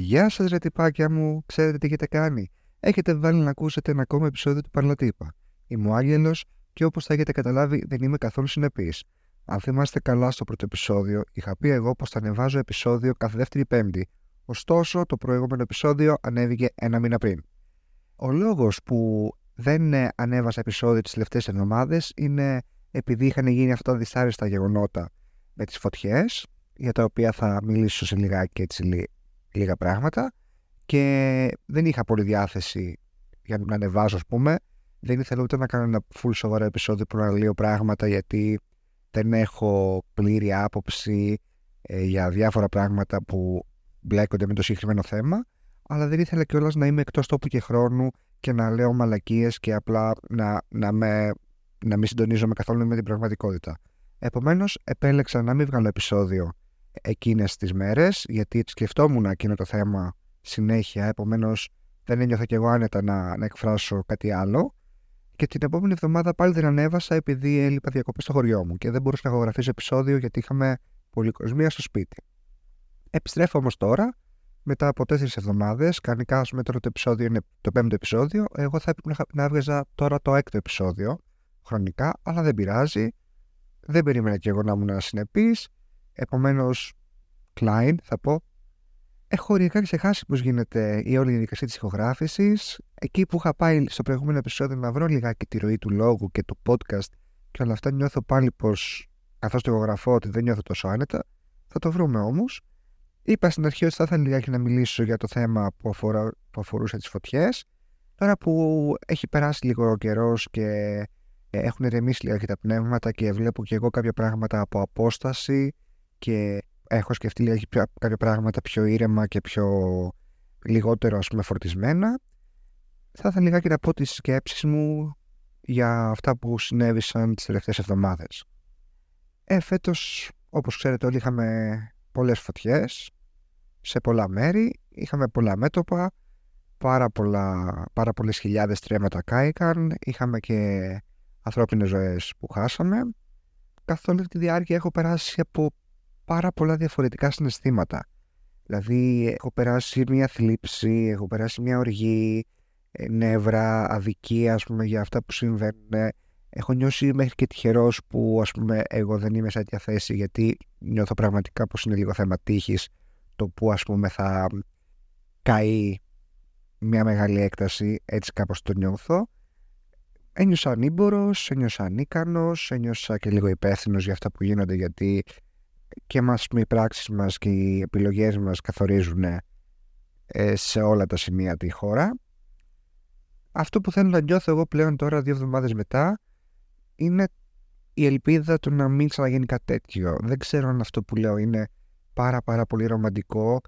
Γεια σας, ρε τυπάκια μου, ξέρετε τι έχετε κάνει. Έχετε βάλει να ακούσετε ένα ακόμα επεισόδιο του Παρλατύπα. Είμαι ο Άγγελος και όπως θα έχετε καταλάβει, δεν είμαι καθόλου συνεπής. Αν θυμάστε καλά στο πρώτο επεισόδιο, είχα πει εγώ πως θα ανεβάζω επεισόδιο κάθε δεύτερη Πέμπτη. Ωστόσο, το προηγούμενο επεισόδιο ανέβηκε ένα μήνα πριν. Ο λόγος που δεν ανέβασα επεισόδιο τις τελευταίες εβδομάδες είναι επειδή είχαν γίνει αυτά τα δυσάρεστα γεγονότα με τις φωτιές, για τα οποία θα μιλήσω σε λιγάκι έτσι λίγα πράγματα και δεν είχα πολύ διάθεση για να ανεβάζω ας πούμε δεν ήθελα ούτε να κάνω ένα full σοβαρό επεισόδιο που να λέω πράγματα γιατί δεν έχω πλήρη άποψη ε, για διάφορα πράγματα που μπλέκονται με το συγκεκριμένο θέμα αλλά δεν ήθελα κιόλας να είμαι εκτός τόπου και χρόνου και να λέω μαλακίες και απλά να, να, με, να μην συντονίζομαι καθόλου με την πραγματικότητα. Επομένως επέλεξα να μην βγάλω επεισόδιο εκείνες τις μέρες γιατί σκεφτόμουν εκείνο το θέμα συνέχεια επομένως δεν ένιωθα κι εγώ άνετα να, να εκφράσω κάτι άλλο και την επόμενη εβδομάδα πάλι δεν ανέβασα επειδή έλειπα διακοπές στο χωριό μου και δεν μπορούσα να ηχογραφήσω επεισόδιο γιατί είχαμε πολυκοσμία στο σπίτι. Επιστρέφω όμως τώρα μετά από τέσσερις εβδομάδες, κανονικά με τώρα το επεισόδιο είναι το πέμπτο επεισόδιο, εγώ θα έπρεπε να έβγαζα τώρα το έκτο επεισόδιο χρονικά, αλλά δεν πειράζει. Δεν περίμενα κι εγώ να ήμουν συνεπής. Επομένως, Klein θα πω. Έχω οριακά ξεχάσει πώς γίνεται η όλη διαδικασία της ηχογράφησης. Εκεί που είχα πάει στο προηγούμενο επεισόδιο να βρω λιγάκι τη ροή του λόγου και του podcast και όλα αυτά νιώθω πάλι πως καθώς το ηχογραφώ ότι δεν νιώθω τόσο άνετα. Θα το βρούμε όμως. Είπα στην αρχή ότι θα ήθελα λιγάκι να μιλήσω για το θέμα που, αφορά, που αφορούσε τις φωτιές. Τώρα που έχει περάσει λίγο καιρός και έχουν ηρεμήσει λίγα τα πνεύματα και βλέπω και εγώ κάποια πράγματα από απόσταση και έχω σκεφτεί λίγα κάποια πράγματα πιο ήρεμα και πιο λιγότερο ας πούμε φορτισμένα θα ήθελα λιγάκι να πω τις σκέψεις μου για αυτά που συνέβησαν τις τελευταίες εβδομάδες. Ε, φέτος, όπως ξέρετε όλοι είχαμε πολλές φωτιές σε πολλά μέρη, είχαμε πολλά μέτωπα, πάρα, πολλά, πάρα πολλές χιλιάδες τρέματα κάηκαν, είχαμε και ανθρώπινες ζωές που χάσαμε. Καθ' όλη τη διάρκεια έχω περάσει από πάρα πολλά διαφορετικά συναισθήματα. Δηλαδή έχω περάσει μια θλίψη, έχω περάσει μια οργή, ε, νεύρα, αδικία ας πούμε για αυτά που συμβαίνουν. Έχω νιώσει μέχρι και τυχερός που ας πούμε εγώ δεν είμαι σε τέτοια θέση γιατί νιώθω πραγματικά πως είναι λίγο θέμα τύχης το που ας πούμε θα καεί μια μεγάλη έκταση έτσι κάπως το νιώθω ένιωσα ανήμπορος, ένιωσα ανίκανος, ένιωσα και λίγο υπεύθυνος για αυτά που γίνονται γιατί και μας οι πράξεις μας και οι επιλογές μας καθορίζουν ε, σε όλα τα σημεία τη χώρα. Αυτό που θέλω να νιώθω εγώ πλέον τώρα δύο εβδομάδες μετά είναι η ελπίδα του να μην ξαναγίνει κάτι τέτοιο. Δεν ξέρω αν αυτό που λέω είναι πάρα πάρα πολύ ρομαντικό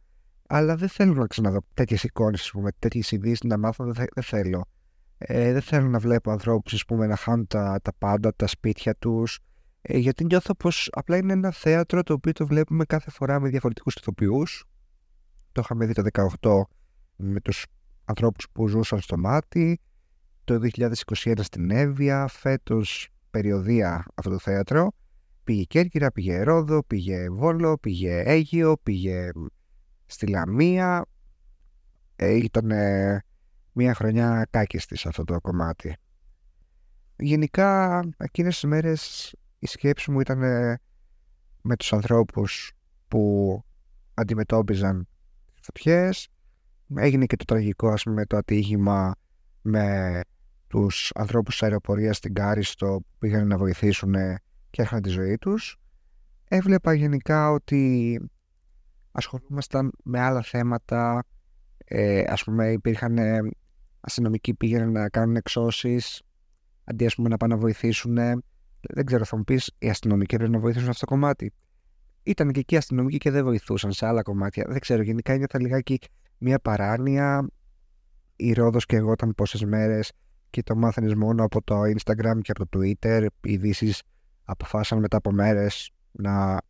αλλά δεν θέλω να ξαναδώ τέτοιες εικόνες, τέτοιες ειδήσεις να μάθω, δεν, δεν θέλω. Ε, δεν θέλω να βλέπω ανθρώπους να χάνουν τα, τα πάντα, τα σπίτια τους. Ε, γιατί νιώθω πως απλά είναι ένα θέατρο το οποίο το βλέπουμε κάθε φορά με διαφορετικούς ηθοποιούς. Το είχαμε δει το 18 με τους ανθρώπους που ζούσαν στο μάτι. Το 2021 στην Εύβοια. Φέτος περιοδία αυτό το θέατρο. Πήγε Κέρκυρα, πήγε Ρόδο, πήγε Βόλο, πήγε Αίγυο, πήγε στη Λαμία. Ε, ήταν μια χρονιά κάκιστης σε αυτό το κομμάτι. Γενικά εκείνες τις μέρες η σκέψη μου ήταν με τους ανθρώπους που αντιμετώπιζαν φωτιές. Έγινε και το τραγικό ας πούμε το ατύχημα με τους ανθρώπους της αεροπορίας στην Κάριστο που πήγαν να βοηθήσουν και έχανε τη ζωή τους. Έβλεπα γενικά ότι ασχολούμασταν με άλλα θέματα. Ε, ας πούμε υπήρχαν αστυνομικοί πήγαιναν να κάνουν εξώσεις αντί ας πούμε, να πάνε να βοηθήσουν. Δεν ξέρω, θα μου πεις, οι αστυνομικοί πρέπει να βοηθήσουν αυτό το κομμάτι. Ήταν και εκεί αστυνομικοί και δεν βοηθούσαν σε άλλα κομμάτια. Δεν ξέρω, γενικά ένιωθα λιγάκι μια παράνοια. Η Ρόδος και εγώ ήταν πόσες μέρες και το μάθανε μόνο από το Instagram και από το Twitter. Οι ειδήσεις αποφάσισαν μετά από μέρες να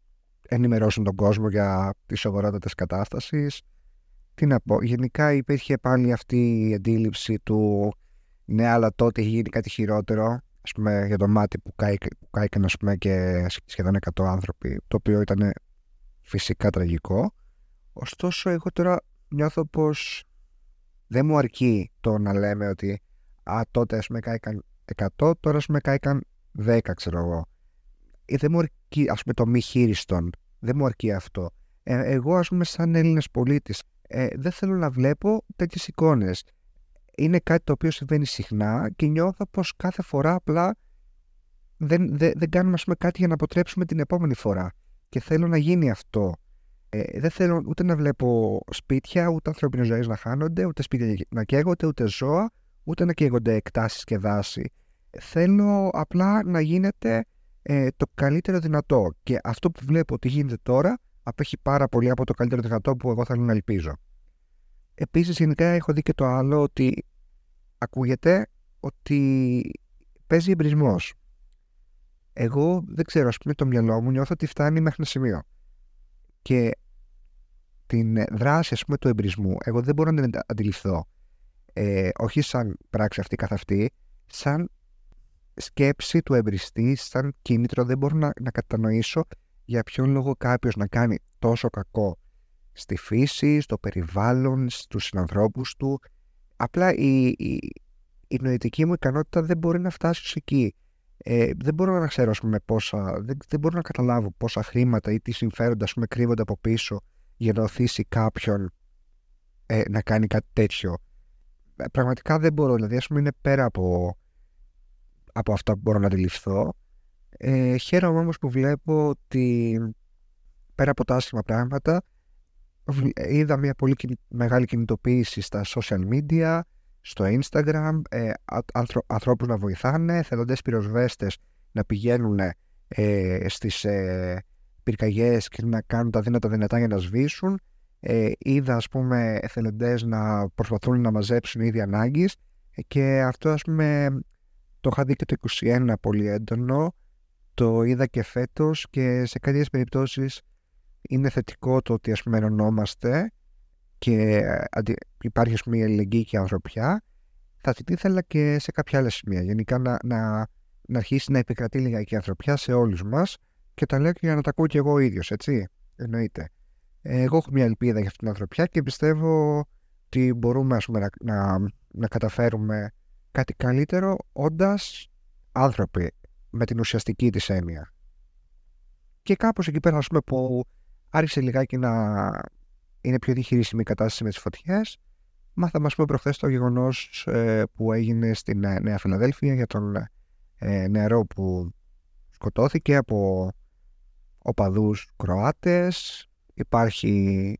ενημερώσουν τον κόσμο για τη σοβαρότητα τη κατάσταση τι να πω, γενικά υπήρχε πάλι αυτή η αντίληψη του ναι, αλλά τότε έχει γίνει κάτι χειρότερο, ας πούμε, για το μάτι που, κάηκαν ας πούμε, και σχεδόν 100 άνθρωποι, το οποίο ήταν φυσικά τραγικό. Ωστόσο, εγώ τώρα νιώθω πως δεν μου αρκεί το να λέμε ότι α, τότε ας πούμε κάηκαν 100, τώρα ας πούμε κάηκαν 10 ξέρω εγώ. Ε, δεν μου αρκεί ας πούμε το μη χείριστον. Δεν μου αρκεί αυτό. Ε, εγώ ας πούμε σαν Έλληνας πολίτης ε, δεν θέλω να βλέπω τέτοιες εικόνες. Είναι κάτι το οποίο συμβαίνει συχνά και νιώθω πως κάθε φορά απλά δεν, δεν, δεν κάνουμε ας πούμε, κάτι για να αποτρέψουμε την επόμενη φορά. Και θέλω να γίνει αυτό. Ε, δεν θέλω ούτε να βλέπω σπίτια, ούτε ανθρώπινες ζωές να χάνονται, ούτε σπίτια να καίγονται, ούτε ζώα, ούτε να καίγονται εκτάσεις και δάση. Θέλω απλά να γίνεται ε, το καλύτερο δυνατό. Και αυτό που βλέπω ότι γίνεται τώρα απέχει πάρα πολύ από το καλύτερο δυνατό που εγώ θέλω να ελπίζω. Επίσης γενικά έχω δει και το άλλο ότι ακούγεται ότι παίζει εμπρισμός. Εγώ δεν ξέρω, ας πούμε το μυαλό μου νιώθω ότι φτάνει μέχρι ένα σημείο. Και την δράση ας πούμε του εμπρισμού εγώ δεν μπορώ να την αντιληφθώ ε, όχι σαν πράξη αυτή καθ' αυτή σαν σκέψη του εμπριστή σαν κίνητρο δεν μπορώ να, να κατανοήσω για ποιον λόγο κάποιος να κάνει τόσο κακό στη φύση, στο περιβάλλον, στους συνανθρώπους του απλά η, η, η νοητική μου ικανότητα δεν μπορεί να φτάσει σε εκεί ε, δεν μπορώ να ξέρω πούμε, πόσα, δεν, δεν μπορώ να καταλάβω πόσα χρήματα ή τι συμφέροντα πούμε, κρύβονται από πίσω για να οθήσει κάποιον ε, να κάνει κάτι τέτοιο. Ε, πραγματικά δεν μπορώ, δηλαδή ας πούμε είναι πέρα από, από αυτά που μπορώ να αντιληφθώ. Ε, χαίρομαι όμως που βλέπω ότι πέρα από τα άσχημα πράγματα είδα μια πολύ μεγάλη κινητοποίηση στα social media, στο Instagram, ε, ανθρώπους να βοηθάνε, θελοντές πυροσβέστες να πηγαίνουν ε, στις ε, πυρκαγιές και να κάνουν τα δύνατα δυνατά για να σβήσουν. Ε, είδα ας πούμε εθελοντές να προσπαθούν να μαζέψουν ήδη ανάγκης και αυτό ας πούμε το είχα δει και το 21 πολύ έντονο το είδα και φέτος και σε κάποιες περιπτώσεις είναι θετικό το ότι ας πούμε ενωνόμαστε και υπάρχει ας πούμε η αλληλεγγύη και η ανθρωπιά θα την ήθελα και σε κάποια άλλα σημεία γενικά να, να, να αρχίσει να επικρατεί λίγα και η ανθρωπιά σε όλους μας και τα λέω και για να τα ακούω και εγώ ίδιος, έτσι. Εννοείται. Εγώ έχω μια ελπίδα για αυτήν την ανθρωπιά και πιστεύω ότι μπορούμε ας πούμε, να, να, καταφέρουμε κάτι καλύτερο όντας άνθρωποι με την ουσιαστική της έννοια. Και κάπως εκεί πέρα ας πούμε, που άρχισε λιγάκι να είναι πιο διχειρήσιμη η κατάσταση με τις φωτιές μάθαμε ας πούμε προχθές το γεγονός ε, που έγινε στην Νέα Φιλαδέλφια για τον ε, νεαρό που σκοτώθηκε από οπαδούς Κροάτες, υπάρχει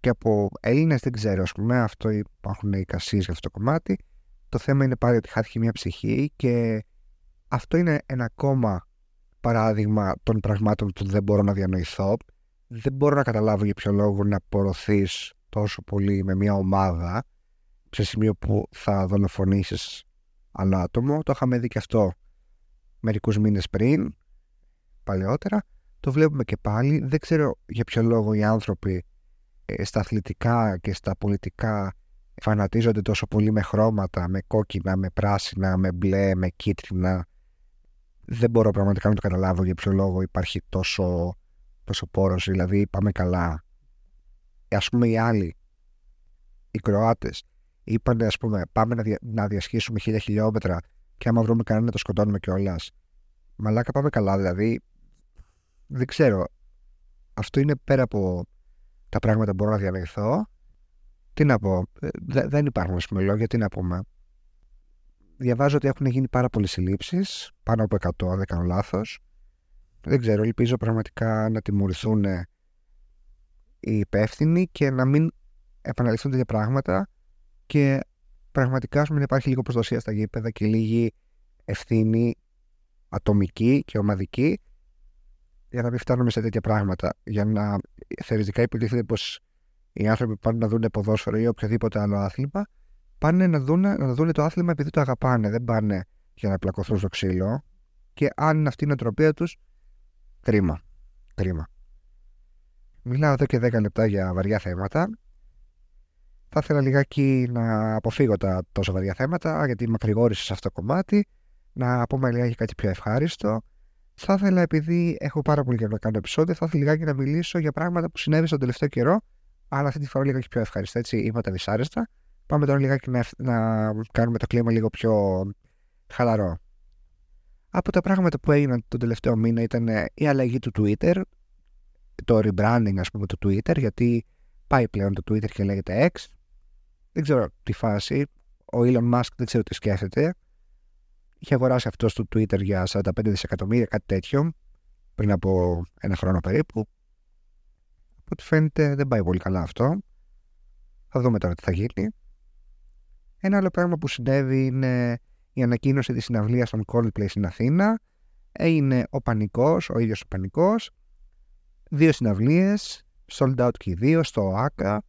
και από Έλληνες, δεν ξέρω, ας πούμε, αυτό υπάρχουν εικασίες για αυτό το κομμάτι. Το θέμα είναι πάλι ότι χάθηκε μια ψυχή και αυτό είναι ένα ακόμα παράδειγμα των πραγμάτων που δεν μπορώ να διανοηθώ. Δεν μπορώ να καταλάβω για ποιο λόγο να απορροθείς τόσο πολύ με μια ομάδα σε σημείο που θα δολοφονήσεις άλλο άτομο. Το είχαμε δει και αυτό μερικούς μήνες πριν, παλαιότερα το βλέπουμε και πάλι. Δεν ξέρω για ποιο λόγο οι άνθρωποι ε, στα αθλητικά και στα πολιτικά φανατίζονται τόσο πολύ με χρώματα, με κόκκινα, με πράσινα, με μπλε, με κίτρινα. Δεν μπορώ πραγματικά να το καταλάβω για ποιο λόγο υπάρχει τόσο, τόσο πόρος, δηλαδή πάμε καλά. Ε, ας πούμε οι άλλοι, οι Κροάτες, είπαν ας πούμε πάμε να, δια, να διασχίσουμε χίλια χιλιόμετρα και άμα βρούμε κανένα το σκοτώνουμε κιόλας. Μαλάκα πάμε καλά δηλαδή δεν ξέρω. Αυτό είναι πέρα από τα πράγματα που μπορώ να διανοηθώ. Τι να πω. Ε, δεν υπάρχουν πούμε, λόγια. Τι να πούμε. Διαβάζω ότι έχουν γίνει πάρα πολλές συλλήψεις. Πάνω από 100, αν δεν κάνω λάθος. Δεν ξέρω. Ελπίζω πραγματικά να τιμωρηθούν οι υπεύθυνοι και να μην επαναληφθούν τέτοια πράγματα και πραγματικά να υπάρχει λίγο προστασία στα γήπεδα και λίγη ευθύνη ατομική και ομαδική για να μην φτάνουμε σε τέτοια πράγματα. Για να θεωρητικά υποτίθεται πως οι άνθρωποι πάνε να δουν ποδόσφαιρο ή οποιοδήποτε άλλο άθλημα, πάνε να δουν, να δουν το άθλημα επειδή το αγαπάνε. Δεν πάνε για να πλακωθούν στο ξύλο. Και αν είναι αυτή η νοοτροπία τους, κρίμα. Κρίμα. Μιλάω εδώ και 10 λεπτά για βαριά θέματα. Θα ήθελα λιγάκι να αποφύγω τα τόσο βαριά θέματα, γιατί μακρηγόρησε σε αυτό το κομμάτι. Να πούμε λιγάκι κάτι πιο ευχάριστο. Θα ήθελα, επειδή έχω πάρα πολύ καιρό να κάνω επεισόδιο, θα ήθελα λιγάκι να μιλήσω για πράγματα που συνέβησαν τον τελευταίο καιρό αλλά αυτή τη φορά λίγα πιο ευχαριστά. Έτσι, είμαστε δυσάρεστα. Πάμε τώρα λιγάκι να, να κάνουμε το κλίμα λίγο πιο χαλαρό. Από τα πράγματα που έγιναν τον τελευταίο μήνα ήταν η αλλαγή του Twitter, το rebranding ας πούμε του Twitter, γιατί πάει πλέον το Twitter και λέγεται X. Δεν ξέρω τι φάση. Ο Elon Musk δεν ξέρω τι σκέφτεται. Είχε αγοράσει αυτός το Twitter για 45 δισεκατομμύρια, κάτι τέτοιο, πριν από ένα χρόνο περίπου. Από ό,τι φαίνεται δεν πάει πολύ καλά αυτό. Θα δούμε τώρα τι θα γίνει. Ένα άλλο πράγμα που συνέβη είναι η ανακοίνωση της συναυλίας των Coldplay στην Αθήνα. Έγινε ο Πανικός, ο ίδιος ο Πανικός. Δύο συναυλίες, sold out και οι δύο στο ΆΚΑ.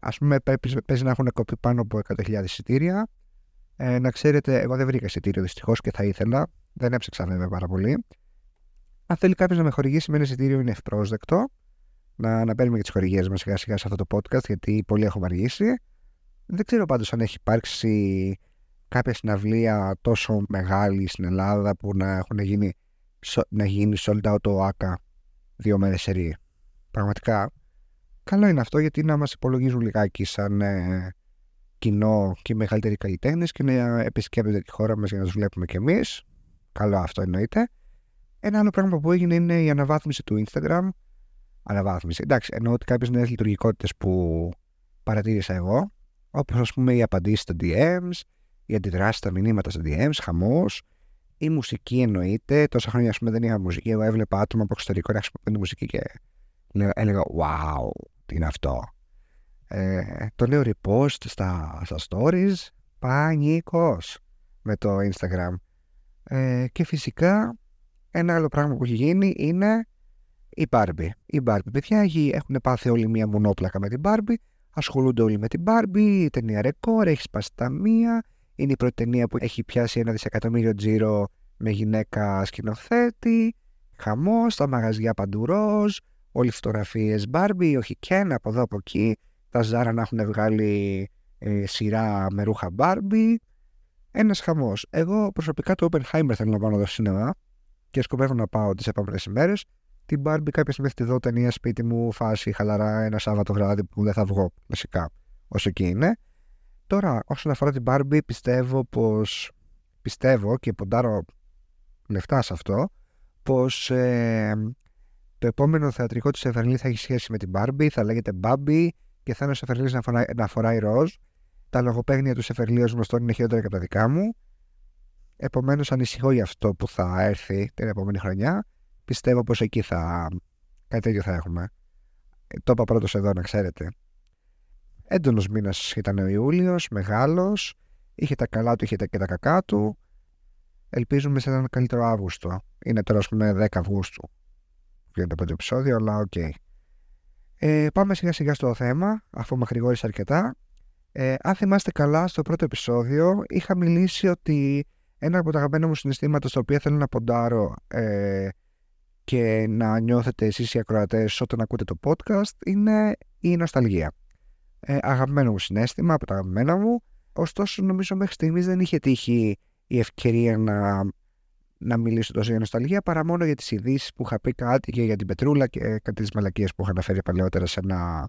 Ας πούμε παίζει να έχουν κοπεί πάνω από 100.000 εισιτήρια. Ε, να ξέρετε, εγώ δεν βρήκα εισιτήριο δυστυχώς και θα ήθελα. Δεν έψαξα βέβαια πάρα πολύ. Αν θέλει κάποιος να με χορηγήσει με ένα εισιτήριο, είναι ευπρόσδεκτο. Να, να παίρνουμε και τις χορηγίες μας σιγά σιγά σε αυτό το podcast, γιατί πολύ έχω αργήσει. Δεν ξέρω πάντως αν έχει υπάρξει κάποια συναυλία τόσο μεγάλη στην Ελλάδα που να έχουν γίνει, να γίνει sold out το ΆΚΑ δύο μέρες σε Πραγματικά, καλό είναι αυτό γιατί να μας υπολογίζουν λιγάκι σαν ε, κοινό και οι μεγαλύτεροι καλλιτέχνες και να επισκέπτονται τη χώρα μας για να τους βλέπουμε κι εμείς. Καλό αυτό εννοείται. Ένα άλλο πράγμα που έγινε είναι η αναβάθμιση του Instagram. Αναβάθμιση. Εντάξει, εννοώ ότι κάποιες νέες λειτουργικότητες που παρατήρησα εγώ, όπως ας πούμε οι απαντήσεις στα DMs, οι αντιδράσει στα μηνύματα στα DMs, χαμός, η μουσική εννοείται. Τόσα χρόνια ας πούμε, δεν είχα μουσική. Εγώ έβλεπα άτομα από εξωτερικό να χρησιμοποιούν μουσική και έλεγα Wow, τι είναι αυτό. Ε, το λέω repost στα, στα stories. Πανικός με το Instagram. Ε, και φυσικά ένα άλλο πράγμα που έχει γίνει είναι η Barbie. Η Barbie, παιδιά, έχουν πάθει όλοι μία μονόπλακα με την Barbie. Ασχολούνται όλοι με την Barbie. Η ταινία ρεκόρ έχει σπάσει τα μία. Είναι η πρώτη ταινία που έχει πιάσει ένα δισεκατομμύριο τζίρο με γυναίκα σκηνοθέτη. Χαμός, στα μαγαζιά παντού ροζ. Όλοι φωτογραφίες Barbie, όχι Ken από εδώ από εκεί τα Ζάρα να έχουν βγάλει ε, σειρά με ρούχα Barbie. Ένας χαμός. Εγώ προσωπικά το Oppenheimer θέλω να πάω στο σινεμά και σκοπεύω να πάω τις επόμενες ημέρες. Την Barbie κάποια στιγμή θα τη δω ταινία σπίτι μου, φάση χαλαρά ένα Σάββατο βράδυ που δεν θα βγω βασικά όσο εκεί είναι. Τώρα όσον αφορά την Barbie πιστεύω πως πιστεύω και ποντάρω λεφτά σε αυτό πως ε, το επόμενο θεατρικό της Εβερλή θα έχει σχέση με την Barbie, θα λέγεται Barbie και θα είναι ο Σεφερλή να, φοράει, να φοράει ροζ. Τα λογοπαίγνια του Σεφερλή ως γνωστό είναι χειρότερα και από τα δικά μου. Επομένως, ανησυχώ για αυτό που θα έρθει την επόμενη χρονιά. Πιστεύω πως εκεί θα. κάτι τέτοιο θα έχουμε. Ε, το είπα πρώτος εδώ, να ξέρετε. Έντονος μήνας ήταν ο Ιούλιος, μεγάλος. Είχε τα καλά του, είχε και τα κακά του. Ελπίζουμε σε έναν καλύτερο Αύγουστο. Είναι τώρα, ας πούμε, 10 Αυγούστου. Βγαίνει το επεισόδιο, αλλά ΟΚ. Okay. Ε, πάμε σιγά σιγά στο θέμα, αφού μεγρηγόρησα αρκετά. Ε, αν θυμάστε καλά, στο πρώτο επεισόδιο είχα μιλήσει ότι ένα από τα αγαπημένα μου συναισθήματα στο οποίο θέλω να ποντάρω ε, και να νιώθετε εσείς οι ακροατές όταν ακούτε το podcast είναι η νοσταλγία. Ε, αγαπημένο μου συνέστημα από τα αγαπημένα μου, ωστόσο νομίζω μέχρι στιγμής δεν είχε τύχει η ευκαιρία να να μιλήσω τόσο για νοσταλγία παρά μόνο για τις ειδήσεις που είχα πει κάτι και για την Πετρούλα και κάτι τις μαλακίες που είχα αναφέρει παλαιότερα σε ένα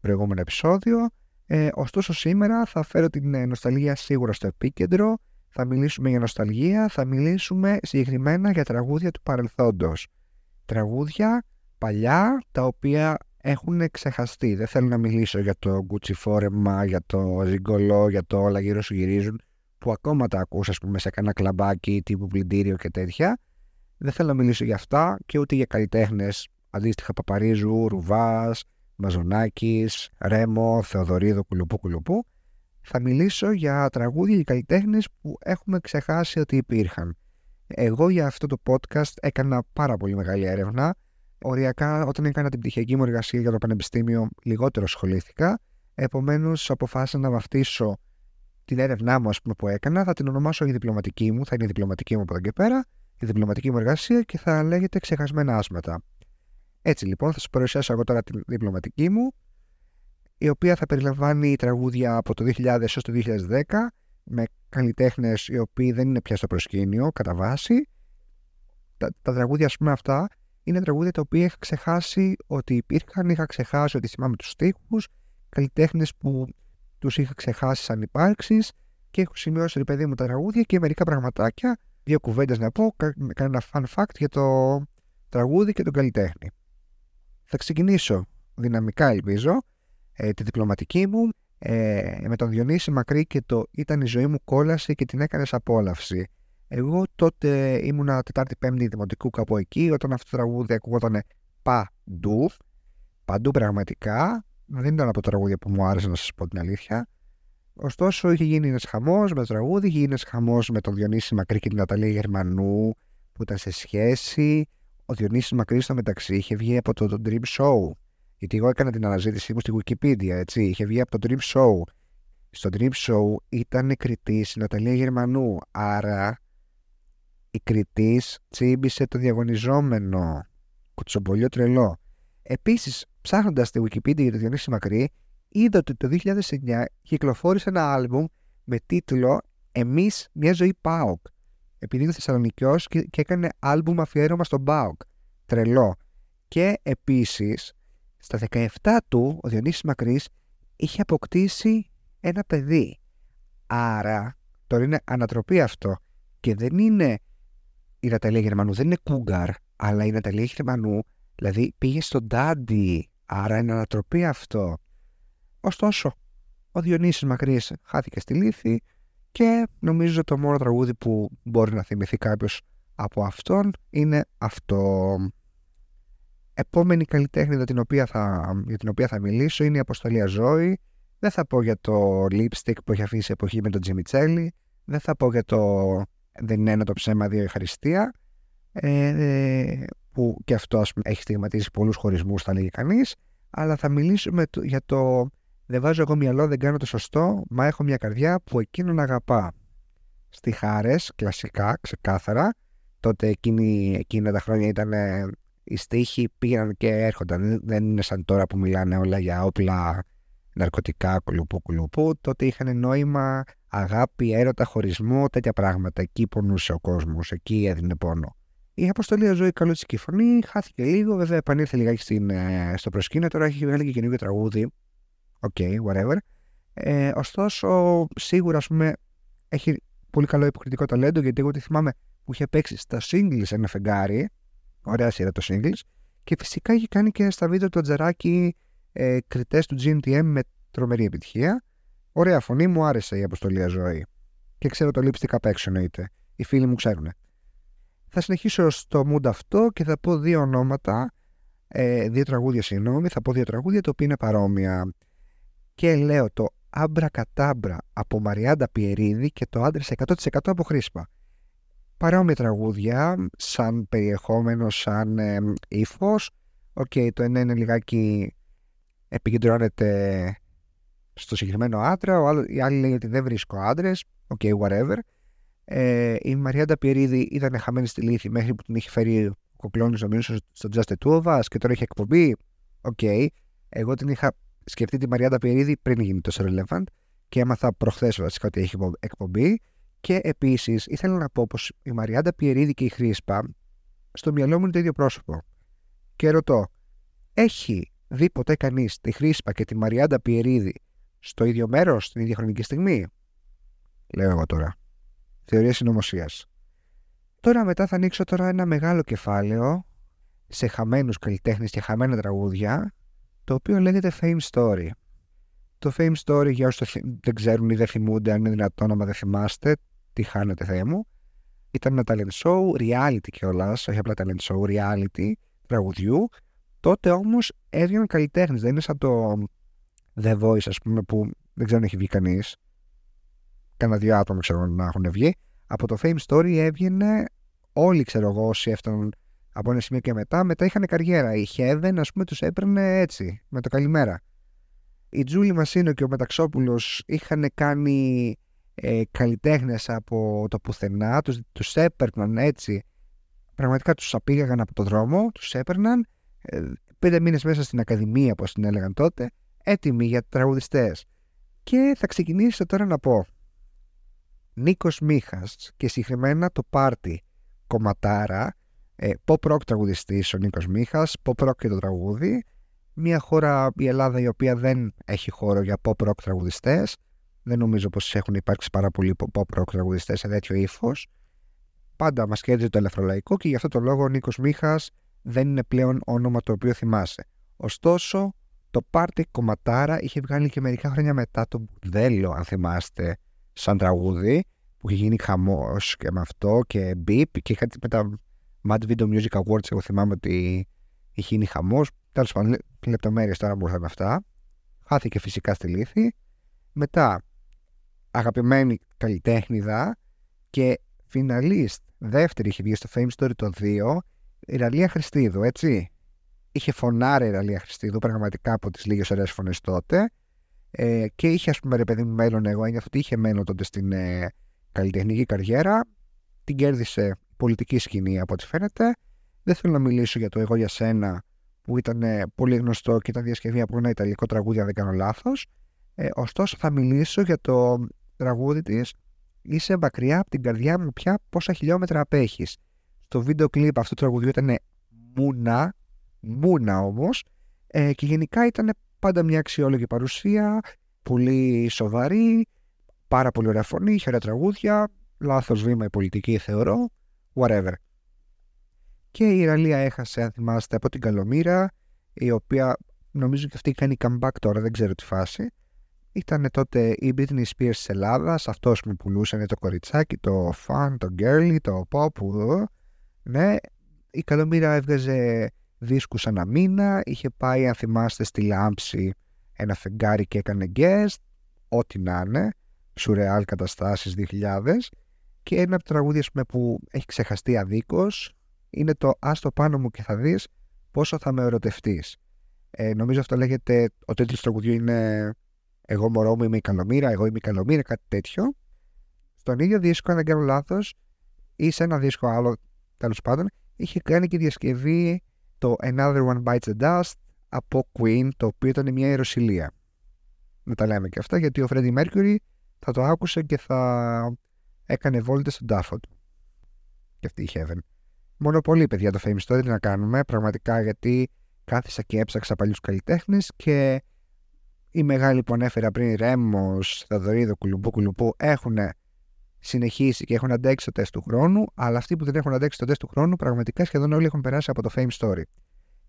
προηγούμενο επεισόδιο. Ε, ωστόσο σήμερα θα φέρω την ε, νοσταλγία σίγουρα στο επίκεντρο, θα μιλήσουμε για νοσταλγία, θα μιλήσουμε συγκεκριμένα για τραγούδια του παρελθόντος. Τραγούδια παλιά τα οποία έχουν ξεχαστεί. Δεν θέλω να μιλήσω για το Gucci φόρεμα, για το ζυγκολό, για το όλα γύρω σου γυρίζουν που ακόμα τα ακούς ας πούμε σε κανένα κλαμπάκι τύπου πλυντήριο και τέτοια δεν θέλω να μιλήσω για αυτά και ούτε για καλλιτέχνες αντίστοιχα Παπαρίζου, Ρουβάς, Μαζονάκης, Ρέμο, Θεοδωρίδο, Κουλουπού Κουλουπού θα μιλήσω για τραγούδια και καλλιτέχνες που έχουμε ξεχάσει ότι υπήρχαν. Εγώ για αυτό το podcast έκανα πάρα πολύ μεγάλη έρευνα. Οριακά όταν έκανα την πτυχιακή μου εργασία για το πανεπιστήμιο λιγότερο ασχολήθηκα. Επομένως αποφάσισα να βαφτίσω την έρευνά μου ας πούμε, που έκανα, θα την ονομάσω η διπλωματική μου, θα είναι η διπλωματική μου από εδώ και πέρα, η διπλωματική μου εργασία και θα λέγεται ξεχασμένα άσματα. Έτσι λοιπόν θα σας παρουσιάσω εγώ τώρα την διπλωματική μου, η οποία θα περιλαμβάνει τραγούδια από το 2000 έως το 2010, με καλλιτέχνες οι οποίοι δεν είναι πια στο προσκήνιο κατά βάση. Τα, τα τραγούδια ας πούμε αυτά είναι τραγούδια τα οποία είχα ξεχάσει ότι υπήρχαν, είχα ξεχάσει ότι θυμάμαι τους στίχους, καλλιτέχνες που τους είχα ξεχάσει σαν υπάρξεις και έχω σημειώσει ρε παιδί μου τα τραγούδια και μερικά πραγματάκια, δύο κουβέντες να πω, κανένα fun fact για το τραγούδι και τον καλλιτέχνη. Θα ξεκινήσω δυναμικά ελπίζω ε, τη διπλωματική μου ε, με τον Διονύση Μακρύ και το «Ήταν η ζωή μου κόλαση και την έκανες απόλαυση». Εγώ τότε ήμουνα Τετάρτη Πέμπτη Δημοτικού κάπου εκεί, όταν αυτό το τραγούδι ακούγονταν παντού, παντού πραγματικά. Δεν ήταν από το τραγούδια που μου άρεσε να σας πω την αλήθεια. Ωστόσο, είχε γίνει ένας χαμός με το τραγούδι, είχε γίνει ένας χαμός με τον Διονύση Μακρύ και την Ναταλία Γερμανού που ήταν σε σχέση. Ο Διονύσης Μακρύ στο μεταξύ είχε βγει από το, το Dream Show. Γιατί εγώ έκανα την αναζήτησή μου στη Wikipedia, έτσι. Είχε βγει από το Dream Show. Στο Dream Show ήταν κριτής η Ναταλία Γερμανού. Άρα η κριτής τσίμπησε το διαγωνιζόμενο. Κουτσομπολιό τρελό. Επίσης, ψάχνοντας τη Wikipedia για το Διονύση Μακρύ, είδα ότι το 2009 κυκλοφόρησε ένα άλμπουμ με τίτλο Εμείς μια ζωή ΠΑΟΚ. Επειδή είναι Θεσσαλονικιός και, και έκανε άλμπουμ αφιέρωμα στον ΠΑΟΚ. Τρελό. Και επίσης, στα 17 του, ο Διονύσης Μακρύς είχε αποκτήσει ένα παιδί. Άρα, τώρα είναι ανατροπή αυτό. Και δεν είναι η Ναταλία Γερμανού, δεν είναι κούγκαρ, αλλά η Ναταλία Γερμανού, δηλαδή πήγε στον Ντάντι. Άρα είναι ανατροπή αυτό. Ωστόσο, ο Διονύσης Μακρύς χάθηκε στη λύθη και νομίζω το μόνο τραγούδι που μπορεί να θυμηθεί κάποιος από αυτόν είναι αυτό. Επόμενη καλλιτέχνη την οποία θα, για την οποία θα μιλήσω είναι η Αποστολία Ζώη. Δεν θα πω για το lipstick που έχει αφήσει εποχή με τον Τζιμιτσέλη. Δεν θα πω για το δεν είναι ένα το ψέμα, δύο ευχαριστία. Ε, που και αυτό ας πούμε, έχει στιγματίσει πολλούς χωρισμούς θα λέγει κανείς. Αλλά θα μιλήσουμε για το δεν βάζω εγώ μυαλό, δεν κάνω το σωστό, μα έχω μια καρδιά που εκείνον αγαπά. Στη Χάρες, κλασικά, ξεκάθαρα. Τότε εκείνη, εκείνα τα χρόνια ήταν οι στίχοι πήγαν και έρχονταν. Δεν είναι σαν τώρα που μιλάνε όλα για όπλα, ναρκωτικά, κουλουπού, κουλουπού. Τότε είχαν νόημα αγάπη, έρωτα, χωρισμό, τέτοια πράγματα. Εκεί πονούσε ο κόσμος, εκεί έδινε πόνο. Η Αποστολία Ζώη καλό της φωνή χάθηκε λίγο, βέβαια επανήλθε λιγάκι στην, ε, στο προσκήνιο. Τώρα έχει βγάλει και καινούργιο τραγούδι. ΟΚ, okay, whatever. Ε, ωστόσο, σίγουρα ας πούμε, έχει πολύ καλό υποκριτικό ταλέντο γιατί εγώ τη θυμάμαι που είχε παίξει στα Singles ένα φεγγάρι Ωραία σειρά το Singles. Και φυσικά έχει κάνει και στα βίντεο του Ατζαράκη ε, κριτές του GNTM με τρομερή επιτυχία. Ωραία φωνή, μου άρεσε η Αποστολία Ζώη. Και ξέρω το lipstick απ' έξω εννοείται. Οι φίλοι μου ξέρουν. Θα συνεχίσω στο mood αυτό και θα πω δύο ονόματα, ε, δύο τραγούδια συγγνώμη, θα πω δύο τραγούδια το οποίο είναι παρόμοια. Και λέω το Άμπρα Κατάμπρα από Μαριάντα Πιερίδη και το Άντρες 100% από Χρύσπα παρόμοια τραγούδια σαν περιεχόμενο, σαν ε, ύφος. ΟΚ, το ένα είναι λιγάκι επικεντρώνεται στο συγκεκριμένο άντρα, ο άλλο, η άλλη λέει ότι δεν βρίσκω άντρες. ΟΚ, okay, whatever. Ε, η Μαριάντα Πιερίδη ήταν χαμένη στη λήθη μέχρι που την είχε φέρει ο Κοκλώνης νομίζω στο Just the Two of Us και τώρα έχει εκπομπή. ΟΚ. Okay. Εγώ την είχα σκεφτεί τη Μαριάντα Πιερίδη πριν γίνει τόσο relevant και έμαθα προχθές βασικά ότι έχει εκπομπή. Και επίσης ήθελα να πω πως η Μαριάντα Πιερίδη και η Χρύσπα στο μυαλό μου είναι το ίδιο πρόσωπο. Και ρωτώ, έχει δει ποτέ κανείς τη Χρήσπα και τη Μαριάντα Πιερίδη στο ίδιο μέρος την ίδια χρονική στιγμή. Λέω εγώ τώρα. Θεωρίας συνωμοσίας. Τώρα μετά θα ανοίξω τώρα ένα μεγάλο κεφάλαιο σε χαμένους καλλιτέχνες και χαμένα τραγούδια το οποίο λέγεται Fame Story. Το Fame Story για όσους δεν ξέρουν ή δεν θυμούνται αν είναι δυνατόν άμα δεν θυμάστε τι χάνετε Θεέ μου. Ήταν ένα talent show, reality κιόλας, όχι απλά talent show, reality τραγουδιού. Τότε όμως έβγαιναν καλλιτέχνες. Δεν είναι σαν το The Voice, ας πούμε, που δεν ξέρω αν έχει βγει κανείς. Κάνα δύο άτομα ξέρω να έχουν βγει. Από το Fame Story έβγαινε όλοι, ξέρω εγώ, όσοι έφταναν από ένα σημείο και μετά. Μετά είχαν καριέρα. Η Heaven, ας πούμε, τους έπαιρνε έτσι, με το καλημέρα. Η Τζούλη Μασίνο και ο Μεταξόπουλος είχαν κάνει ε, καλλιτέχνες από το πουθενά, τους, τους έπαιρναν έτσι, πραγματικά τους απήγαγαν από το δρόμο, τους έπαιρναν, ε, πέντε μήνες μέσα στην Ακαδημία, όπως την έλεγαν τότε, έτοιμοι για τραγουδιστές. Και θα ξεκινήσω τώρα να πω. Νίκος Μίχας και συγκεκριμένα το πάρτι κομματάρα Ε, pop rock τραγουδιστής ο Νίκος Μίχα, pop rock και το τραγούδι. Μια χώρα, η Ελλάδα, η οποία δεν έχει χώρο για pop rock τραγουδιστές. Δεν νομίζω πως έχουν υπάρξει πάρα πολλοί pop rock τραγουδιστές σε τέτοιο ύφος. Πάντα μας κέρδιζε το ελευθερολαϊκό και γι' αυτό το λόγο ο Νίκος Μίχα δεν είναι πλέον όνομα το οποίο θυμάσαι. Ωστόσο, το πάρτι κομματάρα είχε βγάλει και μερικά χρόνια μετά το Μπουδέλο, αν θυμάστε, σαν τραγούδι, που είχε γίνει χαμός και με αυτό και μπιπ και είχα με τα Mad Video Music Awards. Εγώ θυμάμαι ότι είχε γίνει χαμός. Τέλος πάντων, λεπτομέρειες τώρα μπορούσαν με αυτά. Χάθηκε φυσικά στη λύθη. Μετά, αγαπημένη καλλιτέχνηδα και φιναλίστ δεύτερη είχε βγει στο Fame Story το 2 η Ραλία Χριστίδου, έτσι. Είχε φωνάρει η Ραλία Χριστίδου πραγματικά από τις λίγες ωραίες φωνές τότε. Ε, και είχε, ας πούμε, ρε παιδί μου, μέλλον. Εγώ ένιωθα ότι είχε μέλλον τότε στην ε, καλλιτεχνική καριέρα. Την κέρδισε πολιτική σκηνή από ό,τι φαίνεται. Δεν θέλω να μιλήσω για το Εγώ για σένα που ήταν ε, πολύ γνωστό και ήταν διασκευή από ένα ιταλικό τραγούδι, αν δεν κάνω λάθος. Ε, ωστόσο, θα μιλήσω για το τραγούδι της Είσαι μακριά από την καρδιά μου πια πόσα χιλιόμετρα απέχεις. Το βίντεο κλιπ αυτού του τραγουδιού ήταν μούνα, μούνα όμως, ε, και γενικά ήταν πάντα μια αξιόλογη παρουσία, πολύ σοβαρή, πάρα πολύ ωραία φωνή, είχε ωραία τραγούδια, λάθος βήμα η πολιτική θεωρώ, whatever. Και η Ιραλία έχασε, αν θυμάστε, από την Καλομήρα, η οποία νομίζω και αυτή κάνει comeback τώρα, δεν ξέρω τη φάση. Ήταν τότε η Britney Spears της Ελλάδας, αυτός που πουλούσε το κοριτσάκι, το fun, το girly, το pop, ναι, η Καλομήρα έβγαζε δίσκους ένα μήνα, είχε πάει αν θυμάστε στη Λάμψη ένα φεγγάρι και έκανε guest, ό,τι να είναι, σουρεάλ καταστάσεις 2000 και ένα από τα τραγούδια που έχει ξεχαστεί αδίκως είναι το «Ας το πάνω μου και θα δεις πόσο θα με ερωτευτείς». Ε, νομίζω αυτό λέγεται, ο τίτλος του τραγουδιού είναι «Εγώ μωρό μου είμαι η Καλομήρα», «Εγώ είμαι η Καλομήρα», κάτι τέτοιο. Στον ίδιο δίσκο, αν δεν κάνω λάθος, ή σε ένα δίσκο άλλο τέλος πάντων, είχε κάνει και διασκευή το Another One Bites the Dust από Queen, το οποίο ήταν μια ιεροσιλία. Να τα λέμε και αυτά, γιατί ο Freddie Mercury θα το άκουσε και θα έκανε βόλτε στον τάφο του. Και αυτή η Heaven. Μόνο πολύ παιδιά το Fame Story να κάνουμε, πραγματικά γιατί κάθισα και έψαξα παλιούς καλλιτέχνες και οι μεγάλοι που ανέφερα πριν, Ρέμος, Θαδωρίδο, Κουλουμπού, Κουλουμπού, έχουν συνεχίσει και έχουν αντέξει το τεστ του χρόνου, αλλά αυτοί που δεν έχουν αντέξει το τεστ του χρόνου, πραγματικά σχεδόν όλοι έχουν περάσει από το Fame Story.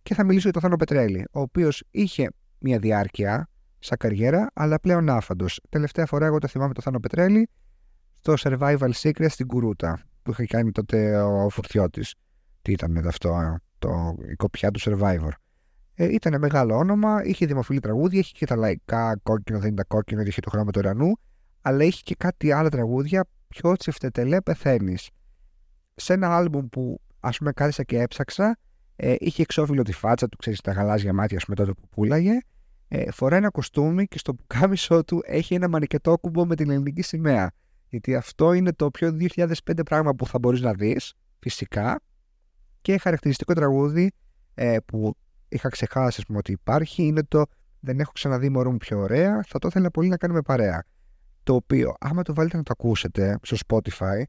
Και θα μιλήσω για τον Θάνο Πετρέλη, ο οποίος είχε μια διάρκεια σαν καριέρα, αλλά πλέον άφαντος. Τελευταία φορά, εγώ το θυμάμαι το Θάνο Πετρέλη στο Survival Secret στην Κουρούτα, που είχε κάνει τότε ο Φουρτιώτης. Τι ήταν αυτό, το, η κοπιά του Survivor. Ε, ήταν μεγάλο όνομα, είχε δημοφιλή τραγούδια, είχε και τα λαϊκά, κόκκινο δεν ήταν κόκκινο, είχε το χρώμα του ουρανού, αλλά είχε και κάτι άλλα τραγούδια πιο τσιφτετελέ πεθαίνεις. Σε ένα άλμπουμ που ας πούμε κάθισα και έψαξα, ε, είχε εξώφυλλο τη φάτσα του, ξέρεις τα γαλάζια μάτια, ας πούμε τότε που πουλάγε. Ε, φοράει ένα κοστούμι και στο πουκάμισό του έχει ένα μανικετόκουμπο με την ελληνική σημαία. Γιατί αυτό είναι το πιο 2005 πράγμα που θα μπορείς να δεις, φυσικά. Και χαρακτηριστικό τραγούδι ε, που είχα ξεχάσει πούμε, ότι υπάρχει είναι το Δεν έχω ξαναδεί μωρό μου πιο ωραία. Θα το ήθελα πολύ να κάνουμε παρέα το οποίο άμα το βάλετε να το ακούσετε στο Spotify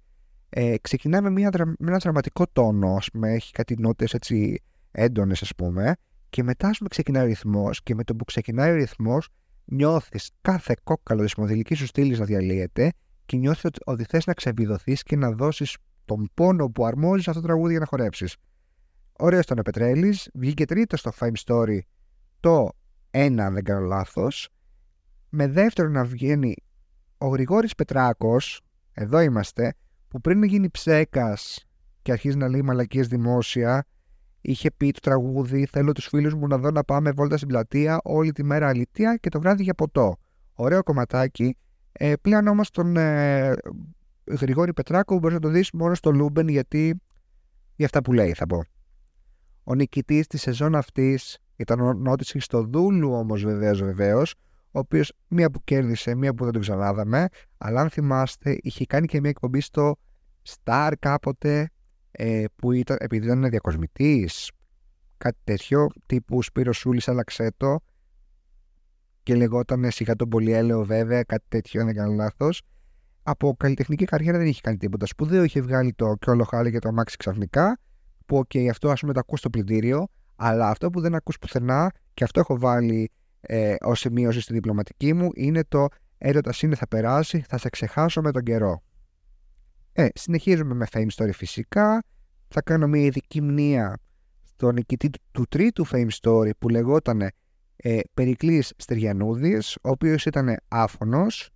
ε, ξεκινάει με, μια, με ένα δραματικό τόνο, ας πούμε, έχει κάτι νότες έτσι έντονες ας πούμε και μετά ας πούμε ξεκινάει ο ρυθμός και με το που ξεκινάει ο ρυθμός νιώθεις κάθε κόκκαλο της μοδηλικής σου στήλης να διαλύεται και νιώθεις ότι, ότι θες να ξεβιδωθείς και να δώσεις τον πόνο που αρμόζει αυτό το τραγούδι για να χορέψεις. Ωραίο ήταν ο Πετρέλης, βγήκε τρίτο στο Fame Story το ένα, αν δεν κάνω λάθος, με δεύτερο να βγαίνει ο Γρηγόρης Πετράκος, εδώ είμαστε, που πριν γίνει ψέκας και αρχίζει να λέει μαλακίες δημόσια, είχε πει το τραγούδι «Θέλω τους φίλους μου να δω να πάμε βόλτα στην πλατεία όλη τη μέρα αλήθεια και το βράδυ για ποτό». Ωραίο κομματάκι. Ε, πλέον όμως τον ε, Γρηγόρη Πετράκο μπορείς να το δεις μόνο στο Λούμπεν γιατί για αυτά που λέει θα πω. Ο νικητής της σεζόν αυτής ήταν ο Νότης Χριστοδούλου όμως βεβαίως βεβαίως ο οποίος μία που κέρδισε, μία που δεν τον ξανάδαμε. Αλλά αν θυμάστε, είχε κάνει και μία εκπομπή στο Star κάποτε ε, που ήταν, επειδή ήταν διακοσμητής, κάτι τέτοιο, τύπου Σπύρος Σούλης, άλλαξε το. Και λεγόταν σιγά τον Πολυέλαιο, βέβαια, κάτι τέτοιο, αν δεν κάνω λάθος. Από καλλιτεχνική καριέρα δεν είχε κάνει τίποτα σπουδαίο. Είχε βγάλει το και όλο χάλι για το αμάξι ξαφνικά. που ok, αυτό ας πούμε το ακούς στο πλυντήριο, αλλά αυτό που δεν ακούς πουθενά και αυτό έχω βάλει ε, ως σημείωση στη διπλωματική μου είναι το έρωτας είναι θα περάσει, θα σε ξεχάσω με τον καιρό. Ε, συνεχίζουμε με Fame Story φυσικά. Θα κάνω μια ειδική μνήα στον νικητή του, τρίτου Fame Story που λεγόταν ε, Περικλής Στεριανούδης, ο οποίος ήταν άφωνος.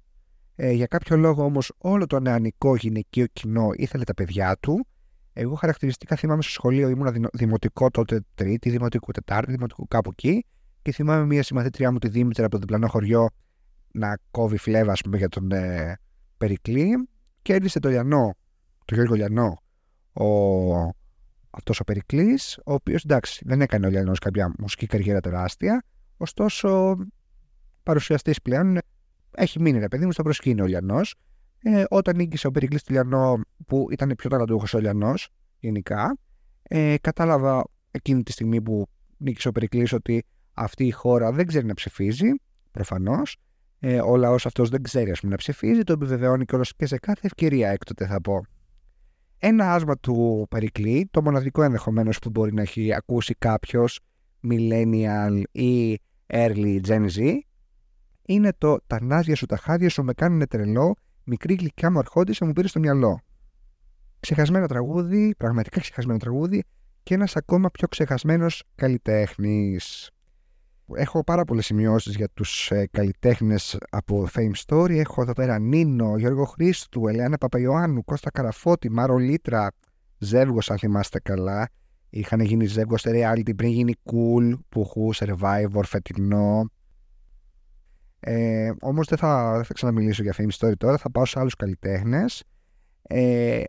Ε, για κάποιο λόγο όμως όλο το νεανικό γυναικείο κοινό ήθελε τα παιδιά του. Εγώ χαρακτηριστικά θυμάμαι στο σχολείο ήμουν δημοτικό τότε τρίτη, δημοτικού τετάρτη, δημοτικού κάπου εκεί και θυμάμαι μια συμμαθήτριά μου τη Δήμητρα από το διπλανό χωριό να κόβει φλέβα πούμε, για τον ε, Περικλή και έδειξε το Λιανό, το Γιώργο Λιανό, ο, αυτός ο Περικλής, ο οποίος εντάξει δεν έκανε ο Λιανός κάποια μουσική καριέρα τεράστια, ωστόσο παρουσιαστής πλέον έχει μείνει ρε παιδί μου στο προσκήνιο ο Λιανός. Ε, όταν νίκησε ο Περικλής του Λιανό που ήταν πιο ταλαντούχος ο Λιανός γενικά, ε, κατάλαβα εκείνη τη στιγμή που νίκησε ο Περικλής ότι αυτή η χώρα δεν ξέρει να ψηφίζει, προφανώς, ε, ο λαός αυτός δεν ξέρει ας πούμε, να ψηφίζει, το επιβεβαιώνει κιόλα και σε κάθε ευκαιρία έκτοτε θα πω. Ένα άσμα του Περικλή, το μοναδικό ενδεχομένως που μπορεί να έχει ακούσει κάποιος millennial ή early Gen Z, είναι το «Τα νάζια σου, τα χάδια σου με κάνουν τρελό, μικρή γλυκιά μου αρχόντισα μου πήρε στο μυαλό». Ξεχασμένο τραγούδι, πραγματικά ξεχασμένο τραγούδι και ένας ακόμα πιο ξεχασμένος καλλιτέχνης. Έχω πάρα πολλές σημειώσεις για τους ε, καλλιτέχνες από Fame Story. Έχω εδώ πέρα Νίνο, Γιώργο Χρήστου, Ελένα Παπαϊωάννου, Κώστα Καραφώτη, Μάρο Λίτρα, Ζεύγος αν θυμάστε καλά. Είχαν γίνει Ζεύγος σε reality πριν γίνει cool, που χου, Survivor, φετινό. Ε, όμως δεν θα, δεν θα ξαναμιλήσω για Fame Story τώρα, θα πάω σε άλλους καλλιτέχνες. Ε,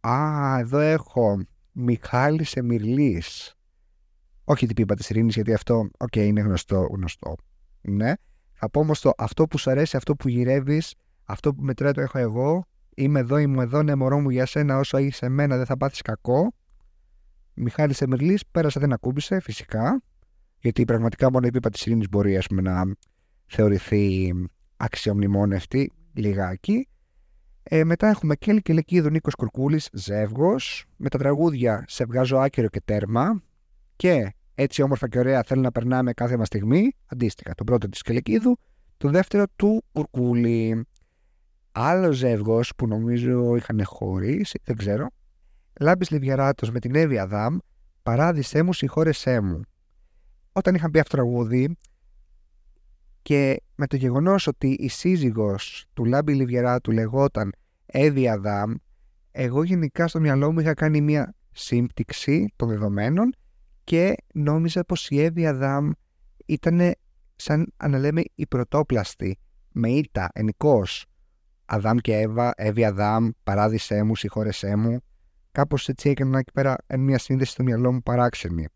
α, εδώ έχω Μιχάλης Εμιρλής όχι την πίπα της ειρήνης, γιατί αυτό, ΟΚ, είναι γνωστό, γνωστό. Ναι. Θα πω όμως το αυτό που σου αρέσει, αυτό που γυρεύεις, αυτό που μετράει το έχω εγώ. Είμαι εδώ, είμαι εδώ, ναι, μωρό μου για σένα. Όσο έχει εμένα, δεν θα πάθεις κακό. Μιχάλης Εμερλής, πέρασε, δεν ακούμπησε, φυσικά. Γιατί πραγματικά μόνο η πίπα της ειρήνης μπορεί ας πούμε, να θεωρηθεί αξιομνημόνευτη λιγάκι. Ε, μετά έχουμε Κέλ και Λεκίδου Νίκος Κουρκούλης, Ζεύγος, με τα τραγούδια «Σε βγάζω άκυρο και τέρμα» και έτσι όμορφα και ωραία θέλει να περνάμε κάθε μας στιγμή. Αντίστοιχα, τον πρώτο της Κελεκίδου, τον δεύτερο του Κουρκούλη. Άλλο ζεύγος που νομίζω είχαν χωρίσει, δεν ξέρω. Λάμπης Λιβιαράτος με την Εύη Αδάμ, Παράδεισέ μου, συγχώρεσέ μου. Όταν είχαν πει αυτό το τραγούδι και με το γεγονός ότι η σύζυγος του Λάμπη Λιβιαράτου λεγόταν Εύη Αδάμ, εγώ γενικά στο μυαλό μου είχα κάνει μια σύμπτυξη των δεδομένων και νόμιζα πως η Εύη Αδάμ ήταν σαν να λέμε η πρωτόπλαστη με ήττα, ενικός. Αδάμ και Εύα, Εύη Αδάμ, παράδεισέ μου, συγχώρεσέ μου. Κάπως έτσι έκανα εκεί πέρα μια σύνδεση στο μυαλό μου παράξενη.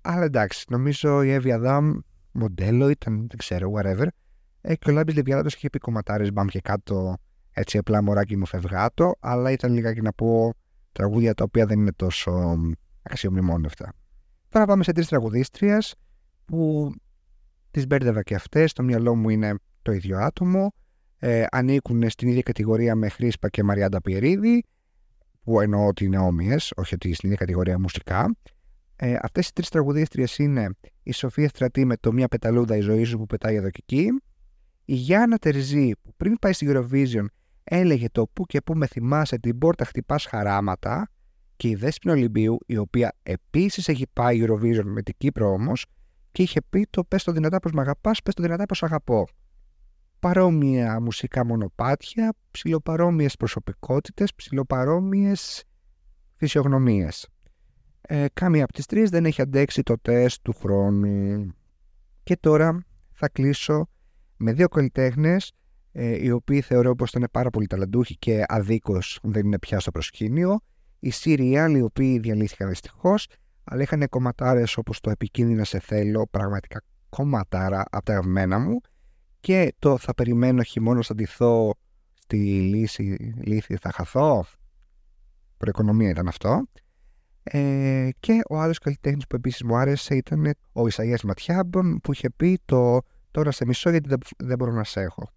Αλλά εντάξει, νομίζω η Εύη Αδάμ μοντέλο ήταν, δεν ξέρω, whatever. Ε, και ο Λάμπης Λεβιάδος είχε πει κομματάρες μπαμ και κάτω έτσι απλά μωράκι μου φευγάτο, αλλά ήταν λιγάκι να πω τραγούδια τα οποία δεν είναι τόσο αξιομνημόνευτα. Τώρα πάμε σε τρεις τραγουδίστριες που τις μπέρδευα και αυτές. Στο μυαλό μου είναι το ίδιο άτομο. Ε, ανήκουν στην ίδια κατηγορία με Χρήσπα και Μαριάντα Πιερίδη, που εννοώ ότι είναι όμοιες, όχι ότι στην ίδια κατηγορία μουσικά. Ε, Αυτές οι τρεις τραγουδίστριες είναι η Σοφία Στρατή με το Μια πεταλούδα η ζωή σου που πετάει εδώ και εκεί, η Γιάννα Τερζή που πριν πάει στη Eurovision έλεγε το που και που με θυμάσαι την πόρτα χτυπάς χαράματα και η Δέσποινα Ολυμπίου, η οποία επίσης έχει πάει Eurovision με την Κύπρο όμως και είχε πει το πες το δυνατά πως με αγαπάς, πες το δυνατά πως αγαπώ. Παρόμοια μουσικά μονοπάτια, ψιλοπαρόμοιε προσωπικότητες, ψιλοπαρόμοιε φυσιογνωμίες. Ε, κάμια από τις τρεις δεν έχει αντέξει το τεστ του χρόνου. Και τώρα θα κλείσω με δύο καλλιτέχνες ε, οι οποίοι θεωρώ πως ήταν πάρα πολύ ταλαντούχοι και αδίκως δεν είναι πια στο προσκήνιο οι Σύριοι οι οποίοι διαλύθηκαν δυστυχώς, αλλά είχαν κομματάρες όπως το Επικίνδυνα σε θέλω, πραγματικά κομματάρα από τα ευμένα μου. Και το Θα περιμένω χειμώνα θα ντυθώ στη λύση, λύθη θα χαθώ. Προοικονομία ήταν αυτό. Ε, και ο άλλος καλλιτέχνης που επίσης μου άρεσε ήταν ο Ισαΐας Ματιάμπ που είχε πει το «Τώρα σε μισό γιατί δεν, δεν μπορώ να σε έχω».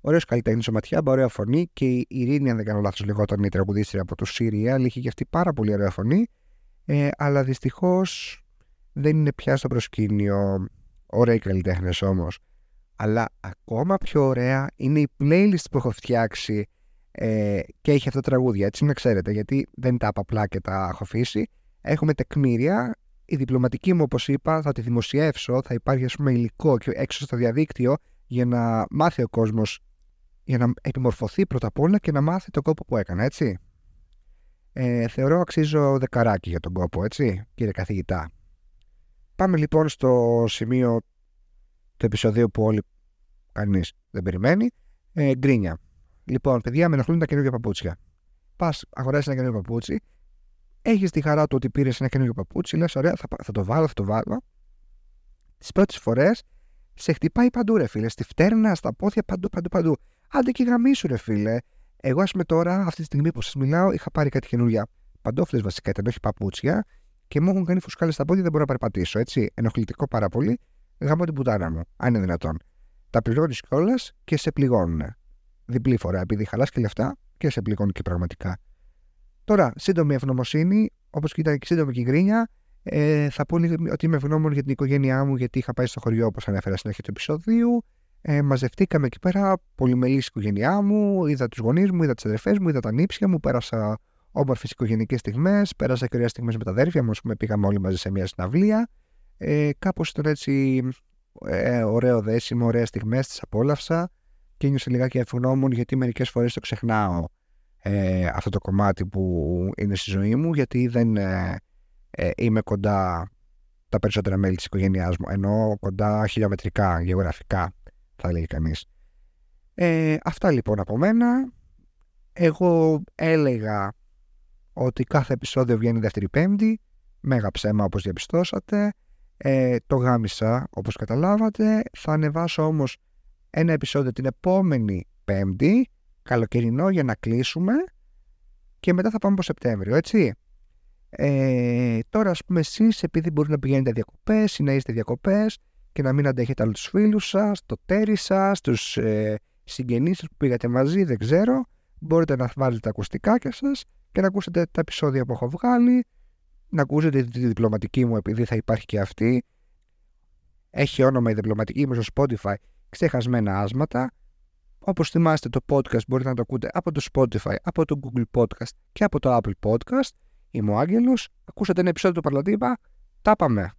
Ωραίος καλλιτέχνης ο Ματιάμπα, ωραία φωνή και η Ειρήνη, αν δεν κάνω λάθος, λεγόταν η τραγουδίστρια από το Σύρια, αλλά είχε και αυτή πάρα πολύ ωραία φωνή. ε, αλλά δυστυχώς δεν είναι πια στο προσκήνιο ωραίοι καλλιτέχνες όμως. Αλλά ακόμα πιο ωραία είναι η playlist που έχω φτιάξει ε, και έχει αυτά τα τραγούδια, έτσι να ξέρετε, γιατί δεν τα απλά και τα έχω αφήσει. Έχουμε τεκμήρια. Η διπλωματική μου, όπως είπα, θα τη δημοσιεύσω. Θα υπάρχει, ας πούμε, υλικό και έξω στο διαδίκτυο για να μάθει ο κόσμος, για να επιμορφωθεί πρώτα απ' όλα και να μάθει τον κόπο που έκανα, έτσι. Ε, θεωρώ αξίζω δεκαράκι για τον κόπο, έτσι, κύριε καθηγητά. Πάμε λοιπόν στο σημείο του επεισοδίου που όλοι κανείς δεν περιμένει. Ε, γκρίνια. Λοιπόν, παιδιά, με ενοχλούν τα καινούργια παπούτσια. Πας, αγοράσει ένα καινούργιο παπούτσι, έχεις τη χαρά του ότι πήρες ένα καινούργιο παπούτσι, λες: Ωραία, θα, θα το βάλω, θα το βάλω. Τις πρώτες φορές σε χτυπάει παντού, ρε φίλε. Στη φτέρνα, στα πόδια, παντού, παντού, παντού. Άντε και γαμίσου, ρε φίλε. Εγώ, ας πούμε τώρα, αυτή τη στιγμή που σας μιλάω, είχα πάρει κάτι καινούργια παντόφλες βασικά, ήταν όχι παπούτσια και μου έχουν κάνει φουσκάλες στα πόδια, δεν μπορώ να περπατήσω. Έτσι, ενοχλητικό πάρα πολύ. Γαμώ την πουτάνα μου, αν είναι δυνατόν. Τα πληρώνεις κιόλας και σε πληγώνουν. Διπλή φορά, επειδή χαλάς και λεφτά και σε πληγώνει και πραγματικά. Τώρα, σύντομη ευγνωμοσύνη, όπως και ήταν και σύντομη και η γκρίνια, ε, θα πω ότι είμαι ευγνώμων για την οικογένειά μου, γιατί είχα πάει στο χωριό, όπως ανέφερα στην αρχή του επεισοδίου. Ε, μαζευτήκαμε εκεί πέρα, πολυμελής οικογένειά μου, είδα τους γονείς μου, είδα τις αδερφές μου, είδα τα νύψια μου, πέρασα όμορφες οικογενειακές στιγμές, πέρασα και ωραίε στιγμές με τα αδέρφια μου, πούμε, πήγαμε όλοι μαζί σε μια συναυλία. Ε, Κάπως ήταν έτσι ε, ωραίο δέσιμο, ωραίες στιγμές, τις απόλαυσα και νιώσα λιγάκι ευγνώμων γιατί μερικές φορές το ξεχνάω ε, αυτό το κομμάτι που είναι στη ζωή μου γιατί δεν ε, ε, είμαι κοντά τα περισσότερα μέλη της οικογένειάς μου ενώ κοντά χιλιομετρικά, γεωγραφικά θα λέει κανείς. Ε, αυτά λοιπόν από μένα. Εγώ έλεγα ότι κάθε επεισόδιο βγαίνει δεύτερη πέμπτη. Μέγα ψέμα όπως διαπιστώσατε. Ε, το γάμισα όπως καταλάβατε. Θα ανεβάσω όμως ένα επεισόδιο την επόμενη πέμπτη. Καλοκαιρινό για να κλείσουμε. Και μετά θα πάμε από Σεπτέμβριο, έτσι. Ε, τώρα, ας πούμε, εσείς, επειδή μπορεί να πηγαίνετε διακοπές ή να είστε διακοπές και να μην αντέχετε άλλου τους φίλους σας, το τέρι σας, τους ε, συγγενείς σας που πήγατε μαζί, δεν ξέρω, μπορείτε να βάλετε τα ακουστικάκια σας και να ακούσετε τα επεισόδια που έχω βγάλει, να ακούσετε τη διπλωματική μου επειδή θα υπάρχει και αυτή. Έχει όνομα η διπλωματική μου στο Spotify ξεχασμένα άσματα. Όπως θυμάστε το podcast μπορείτε να το ακούτε από το Spotify, από το Google Podcast και από το Apple Podcast. Είμαι ο Άγγελος, ακούσατε ένα επεισόδιο του Παρλατήπα, τα πάμε.